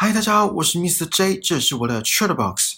嗨，大家好，我是 Mr. J，这是我的 Chatterbox。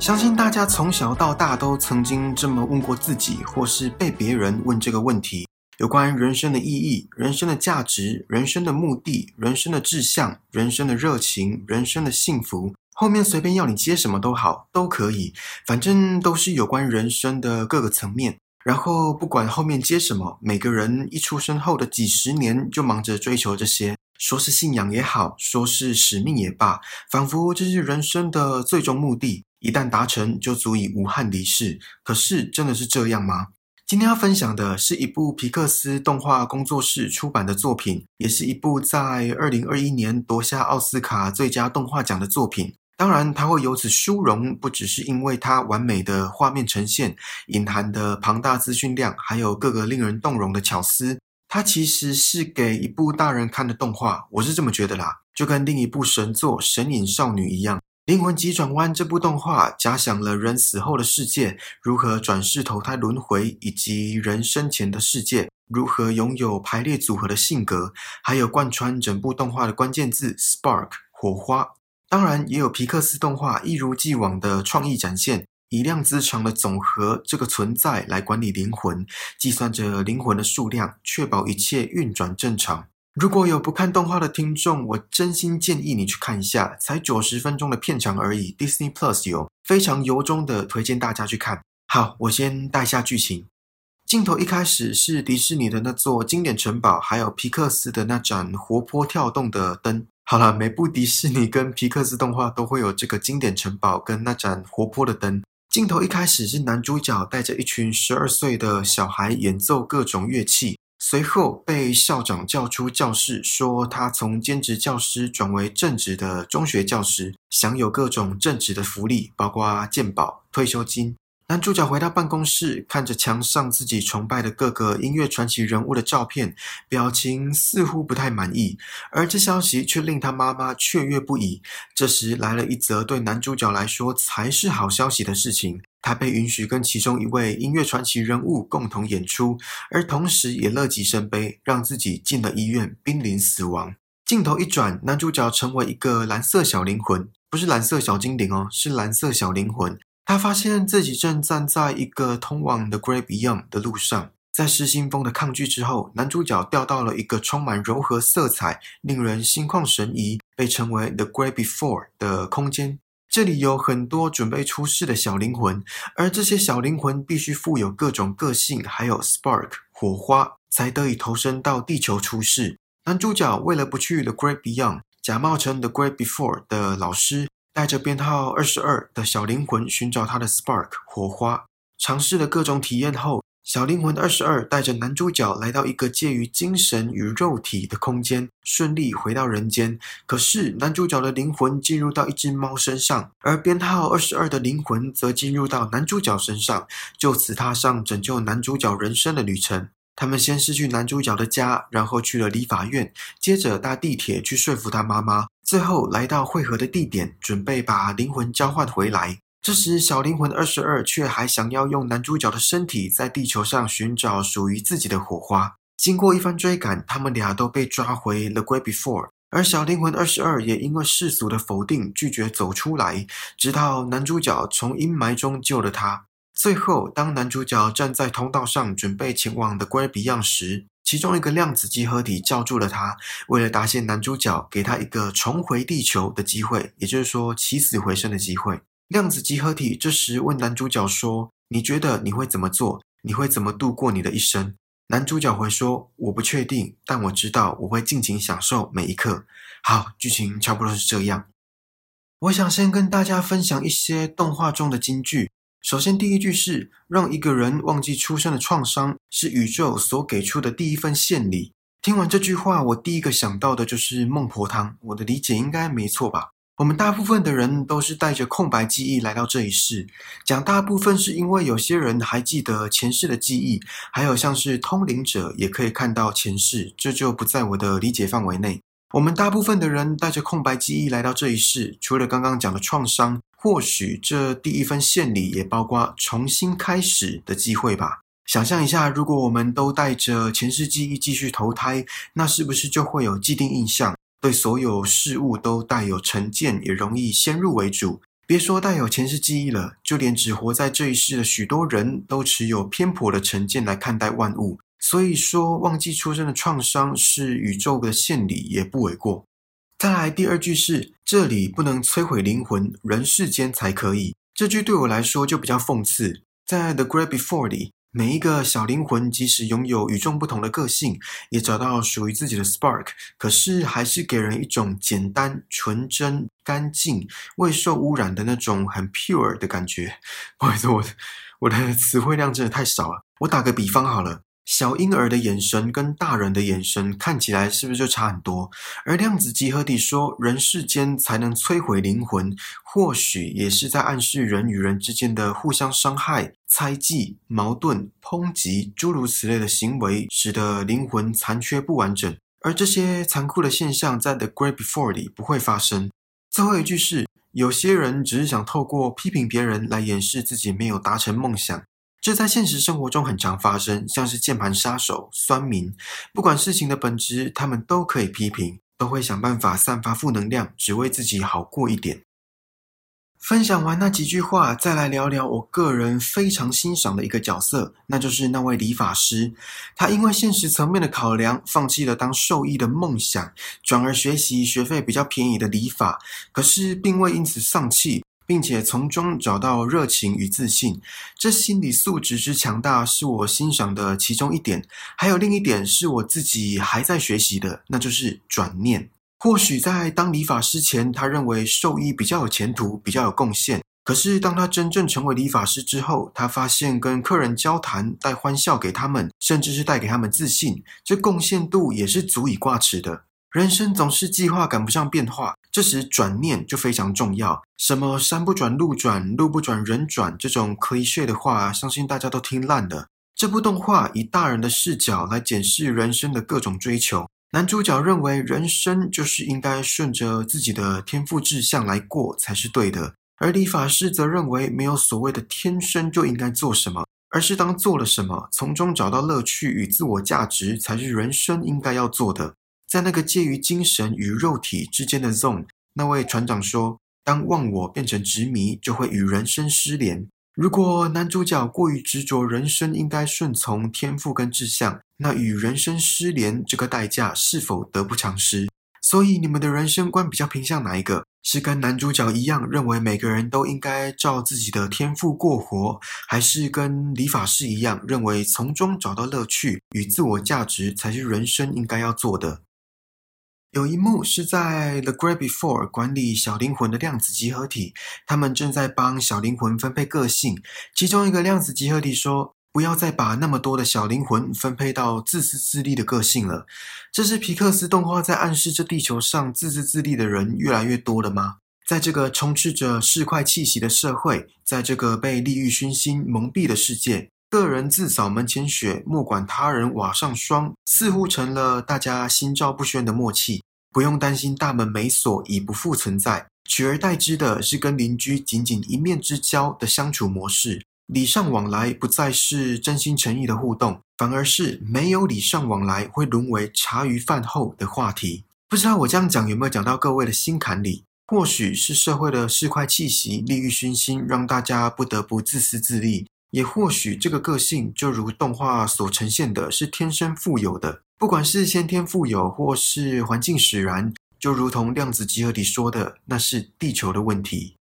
相信大家从小到大都曾经这么问过自己，或是被别人问这个问题：有关人生的意义、人生的价值、人生的目的、人生的志向、人生的热情、人生的幸福。后面随便要你接什么都好，都可以，反正都是有关人生的各个层面。然后不管后面接什么，每个人一出生后的几十年就忙着追求这些，说是信仰也好，说是使命也罢，仿佛这是人生的最终目的，一旦达成就足以无憾离世。可是真的是这样吗？今天要分享的是一部皮克斯动画工作室出版的作品，也是一部在二零二一年夺下奥斯卡最佳动画奖的作品。当然，它会由此殊荣，不只是因为它完美的画面呈现、隐含的庞大资讯量，还有各个令人动容的巧思。它其实是给一部大人看的动画，我是这么觉得啦。就跟另一部神作《神隐少女》一样，《灵魂急转弯》这部动画假想了人死后的世界如何转世投胎轮回，以及人生前的世界如何拥有排列组合的性格，还有贯穿整部动画的关键字 “spark” 火花。当然，也有皮克斯动画一如既往的创意展现，以量子场的总和这个存在来管理灵魂，计算着灵魂的数量，确保一切运转正常。如果有不看动画的听众，我真心建议你去看一下，才九十分钟的片长而已，Disney Plus 有，非常由衷的推荐大家去看。好，我先带下剧情。镜头一开始是迪士尼的那座经典城堡，还有皮克斯的那盏活泼跳动的灯。好了，每部迪士尼跟皮克斯动画都会有这个经典城堡跟那盏活泼的灯。镜头一开始是男主角带着一群十二岁的小孩演奏各种乐器，随后被校长叫出教室，说他从兼职教师转为正职的中学教师，享有各种正职的福利，包括健保、退休金。男主角回到办公室，看着墙上自己崇拜的各个音乐传奇人物的照片，表情似乎不太满意。而这消息却令他妈妈雀跃不已。这时来了一则对男主角来说才是好消息的事情：他被允许跟其中一位音乐传奇人物共同演出，而同时也乐极生悲，让自己进了医院，濒临死亡。镜头一转，男主角成为一个蓝色小灵魂，不是蓝色小精灵哦，是蓝色小灵魂。他发现自己正站在一个通往 The Great Beyond 的路上，在失心疯的抗拒之后，男主角掉到了一个充满柔和色彩、令人心旷神怡、被称为 The Great Before 的空间。这里有很多准备出世的小灵魂，而这些小灵魂必须富有各种个性，还有 spark 火花，才得以投身到地球出世。男主角为了不去 The Great Beyond，假冒成 The Great Before 的老师。带着编号二十二的小灵魂寻找他的 spark 火花，尝试了各种体验后，小灵魂二十二带着男主角来到一个介于精神与肉体的空间，顺利回到人间。可是男主角的灵魂进入到一只猫身上，而编号二十二的灵魂则进入到男主角身上，就此踏上拯救男主角人生的旅程。他们先是去男主角的家，然后去了理法院，接着搭地铁去说服他妈妈。最后来到汇合的地点，准备把灵魂交换回来。这时，小灵魂二十二却还想要用男主角的身体在地球上寻找属于自己的火花。经过一番追赶，他们俩都被抓回 The Great Before，而小灵魂二十二也因为世俗的否定，拒绝走出来，直到男主角从阴霾中救了他。最后，当男主角站在通道上准备前往 The Great Beyond 时，其中一个量子集合体叫住了他，为了答谢男主角，给他一个重回地球的机会，也就是说起死回生的机会。量子集合体这时问男主角说：“你觉得你会怎么做？你会怎么度过你的一生？”男主角回说：“我不确定，但我知道我会尽情享受每一刻。”好，剧情差不多是这样。我想先跟大家分享一些动画中的金句。首先，第一句是让一个人忘记出生的创伤，是宇宙所给出的第一份献礼。听完这句话，我第一个想到的就是孟婆汤。我的理解应该没错吧？我们大部分的人都是带着空白记忆来到这一世。讲大部分是因为有些人还记得前世的记忆，还有像是通灵者也可以看到前世，这就不在我的理解范围内。我们大部分的人带着空白记忆来到这一世，除了刚刚讲的创伤。或许这第一份献礼也包括重新开始的机会吧。想象一下，如果我们都带着前世记忆继续投胎，那是不是就会有既定印象，对所有事物都带有成见，也容易先入为主？别说带有前世记忆了，就连只活在这一世的许多人都持有偏颇的成见来看待万物。所以说，忘记出生的创伤是宇宙的献礼，也不为过。再来，第二句是这里不能摧毁灵魂，人世间才可以。这句对我来说就比较讽刺，在 The Great Before 里。每一个小灵魂，即使拥有与众不同的个性，也找到属于自己的 spark，可是还是给人一种简单、纯真、干净、未受污染的那种很 pure 的感觉。不好意思，我我的词汇量真的太少了。我打个比方好了。小婴儿的眼神跟大人的眼神看起来是不是就差很多？而量子集合体说人世间才能摧毁灵魂，或许也是在暗示人与人之间的互相伤害、猜忌、矛盾、抨击诸如此类的行为，使得灵魂残缺不完整。而这些残酷的现象在 The Great Before 里不会发生。最后一句是：有些人只是想透过批评别人来掩饰自己没有达成梦想。这在现实生活中很常发生，像是键盘杀手、酸民，不管事情的本质，他们都可以批评，都会想办法散发负能量，只为自己好过一点。分享完那几句话，再来聊聊我个人非常欣赏的一个角色，那就是那位理发师。他因为现实层面的考量，放弃了当兽医的梦想，转而学习学费比较便宜的理发，可是并未因此丧气。并且从中找到热情与自信，这心理素质之强大是我欣赏的其中一点。还有另一点是我自己还在学习的，那就是转念。或许在当理发师前，他认为兽医比较有前途，比较有贡献。可是当他真正成为理发师之后，他发现跟客人交谈，带欢笑给他们，甚至是带给他们自信，这贡献度也是足以挂齿的。人生总是计划赶不上变化，这时转念就非常重要。什么山不转路转，路不转人转，这种可以睡的话，相信大家都听烂了。这部动画以大人的视角来检视人生的各种追求。男主角认为人生就是应该顺着自己的天赋志向来过才是对的，而理发师则认为没有所谓的天生就应该做什么，而是当做了什么，从中找到乐趣与自我价值才是人生应该要做的。在那个介于精神与肉体之间的 zone，那位船长说：“当忘我变成执迷，就会与人生失联。如果男主角过于执着人生应该顺从天赋跟志向，那与人生失联这个代价是否得不偿失？所以，你们的人生观比较偏向哪一个？是跟男主角一样认为每个人都应该照自己的天赋过活，还是跟理发师一样认为从中找到乐趣与自我价值才是人生应该要做的？”有一幕是在 The Great Before 管理小灵魂的量子集合体，他们正在帮小灵魂分配个性。其中一个量子集合体说：“不要再把那么多的小灵魂分配到自私自利的个性了。”这是皮克斯动画在暗示这地球上自私自利的人越来越多了吗？在这个充斥着市侩气息的社会，在这个被利欲熏心蒙蔽的世界。个人自扫门前雪，莫管他人瓦上霜，似乎成了大家心照不宣的默契。不用担心大门没锁已不复存在，取而代之的是跟邻居仅仅一面之交的相处模式。礼尚往来不再是真心诚意的互动，反而是没有礼尚往来会沦为茶余饭后的话题。不知道我这样讲有没有讲到各位的心坎里？或许是社会的市侩气息、利欲熏心，让大家不得不自私自利。也或许这个个性就如动画所呈现的，是天生富有的。不管是先天富有，或是环境使然，就如同量子集合体说的，那是地球的问题。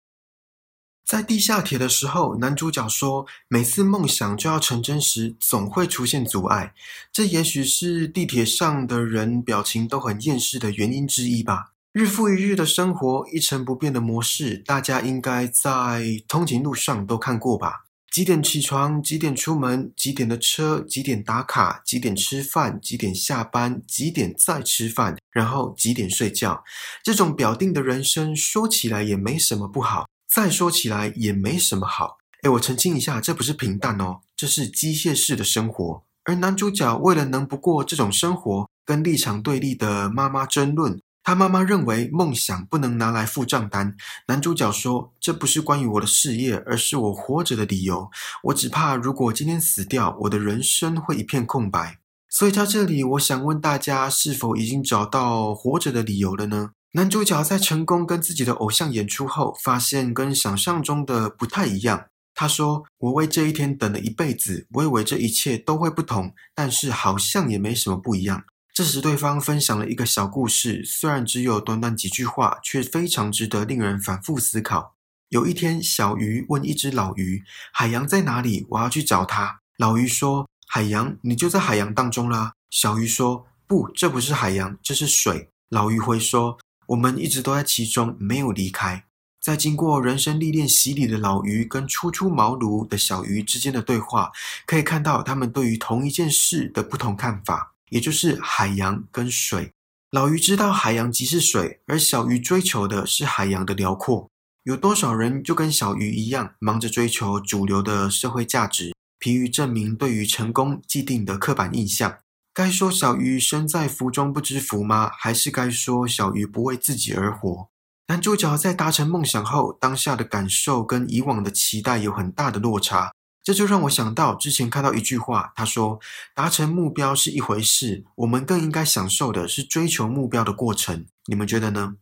在地下铁的时候，男主角说，每次梦想就要成真时，总会出现阻碍。这也许是地铁上的人表情都很厌世的原因之一吧。日复一日的生活，一成不变的模式，大家应该在通勤路上都看过吧。几点起床？几点出门？几点的车？几点打卡？几点吃饭？几点下班？几点再吃饭？然后几点睡觉？这种表定的人生，说起来也没什么不好，再说起来也没什么好。哎，我澄清一下，这不是平淡哦，这是机械式的生活。而男主角为了能不过这种生活，跟立场对立的妈妈争论。他妈妈认为梦想不能拿来付账单。男主角说：“这不是关于我的事业，而是我活着的理由。我只怕如果今天死掉，我的人生会一片空白。”所以在这里，我想问大家，是否已经找到活着的理由了呢？男主角在成功跟自己的偶像演出后，发现跟想象中的不太一样。他说：“我为这一天等了一辈子，我以为这一切都会不同，但是好像也没什么不一样。”这时，对方分享了一个小故事，虽然只有短短几句话，却非常值得令人反复思考。有一天，小鱼问一只老鱼：“海洋在哪里？我要去找它。”老鱼说：“海洋，你就在海洋当中啦。”小鱼说：“不，这不是海洋，这是水。”老鱼回说：“我们一直都在其中，没有离开。”在经过人生历练洗礼的老鱼跟初出茅庐的小鱼之间的对话，可以看到他们对于同一件事的不同看法。也就是海洋跟水，老鱼知道海洋即是水，而小鱼追求的是海洋的辽阔。有多少人就跟小鱼一样，忙着追求主流的社会价值，疲于证明对于成功既定的刻板印象？该说小鱼身在福中不知福吗？还是该说小鱼不为自己而活？男主角在达成梦想后，当下的感受跟以往的期待有很大的落差。这就让我想到之前看到一句话，他说：“达成目标是一回事，我们更应该享受的是追求目标的过程。”你们觉得呢？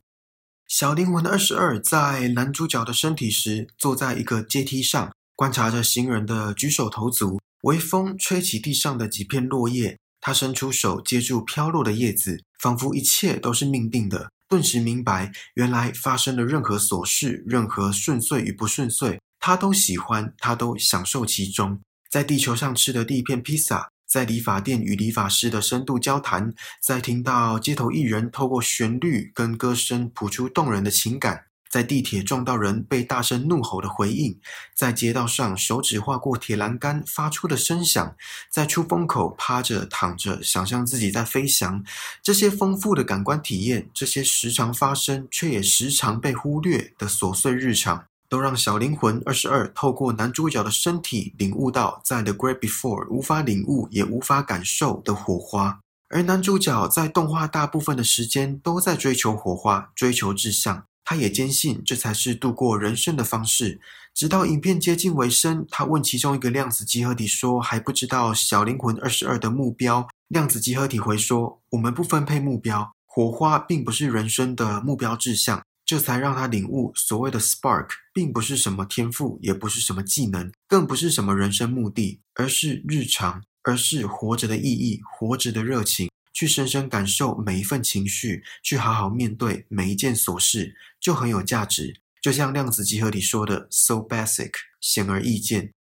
小灵魂的二十二在男主角的身体时，坐在一个阶梯上，观察着行人的举手投足。微风吹起地上的几片落叶，他伸出手接住飘落的叶子，仿佛一切都是命定的。顿时明白，原来发生的任何琐事，任何顺遂与不顺遂。他都喜欢，他都享受其中。在地球上吃的第一片披萨，在理发店与理发师的深度交谈，在听到街头艺人透过旋律跟歌声谱出动人的情感，在地铁撞到人被大声怒吼的回应，在街道上手指划过铁栏杆发出的声响，在出风口趴着躺着想象自己在飞翔，这些丰富的感官体验，这些时常发生却也时常被忽略的琐碎日常。都让小灵魂二十二透过男主角的身体领悟到，在 The Great Before 无法领悟也无法感受的火花。而男主角在动画大部分的时间都在追求火花，追求志向。他也坚信这才是度过人生的方式。直到影片接近尾声，他问其中一个量子集合体说：“还不知道小灵魂二十二的目标？”量子集合体回说：“我们不分配目标，火花并不是人生的目标志向。”这才让他领悟，所谓的 spark 并不是什么天赋，也不是什么技能，更不是什么人生目的，而是日常，而是活着的意义，活着的热情，去深深感受每一份情绪，去好好面对每一件琐事，就很有价值。就像量子集合里说的，so basic，显而易见。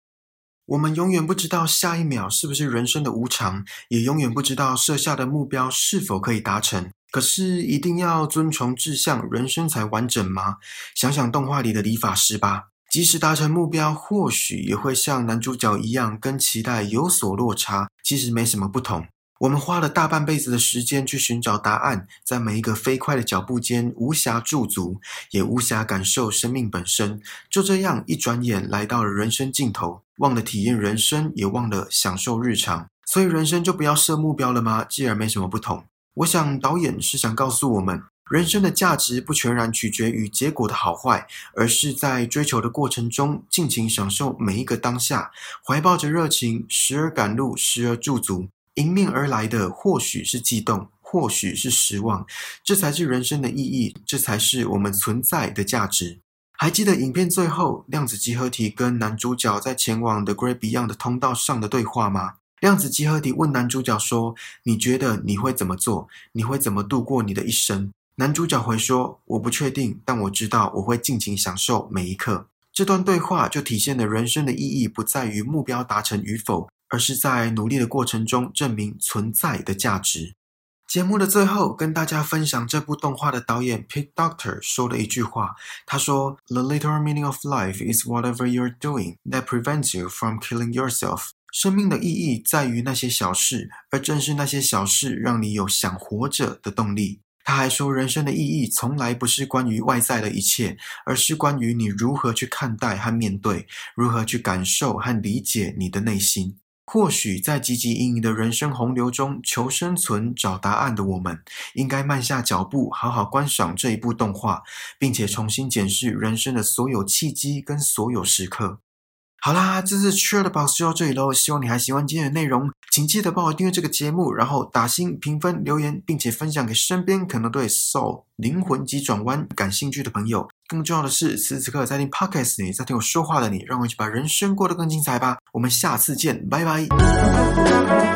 我们永远不知道下一秒是不是人生的无常，也永远不知道设下的目标是否可以达成。可是一定要遵从志向，人生才完整吗？想想动画里的理发师吧，即使达成目标，或许也会像男主角一样，跟期待有所落差。其实没什么不同。我们花了大半辈子的时间去寻找答案，在每一个飞快的脚步间，无暇驻足，也无暇感受生命本身。就这样，一转眼来到了人生尽头，忘了体验人生，也忘了享受日常。所以，人生就不要设目标了吗？既然没什么不同。我想，导演是想告诉我们，人生的价值不全然取决于结果的好坏，而是在追求的过程中，尽情享受每一个当下，怀抱着热情，时而赶路，时而驻足。迎面而来的或许是悸动，或许是失望，这才是人生的意义，这才是我们存在的价值。还记得影片最后，量子集合体跟男主角在前往 The Great Beyond 的通道上的对话吗？量子集合体问男主角说：“你觉得你会怎么做？你会怎么度过你的一生？”男主角回说：“我不确定，但我知道我会尽情享受每一刻。”这段对话就体现了人生的意义不在于目标达成与否，而是在努力的过程中证明存在的价值。节目的最后，跟大家分享这部动画的导演 Pete Doctor 说的一句话：“他说，The literal meaning of life is whatever you're doing that prevents you from killing yourself。”生命的意义在于那些小事，而正是那些小事让你有想活着的动力。他还说，人生的意义从来不是关于外在的一切，而是关于你如何去看待和面对，如何去感受和理解你的内心。或许在汲汲营营的人生洪流中求生存、找答案的我们，应该慢下脚步，好好观赏这一部动画，并且重新检视人生的所有契机跟所有时刻。好啦，这次 Cheer 的 box 就到这里喽。希望你还喜欢今天的内容，请记得帮我订阅这个节目，然后打星、评分、留言，并且分享给身边可能对 Soul 灵魂急转弯感兴趣的朋友。更重要的是，此时此刻在听 Podcast 你，在听我说话的你，让我一起把人生过得更精彩吧。我们下次见，拜拜。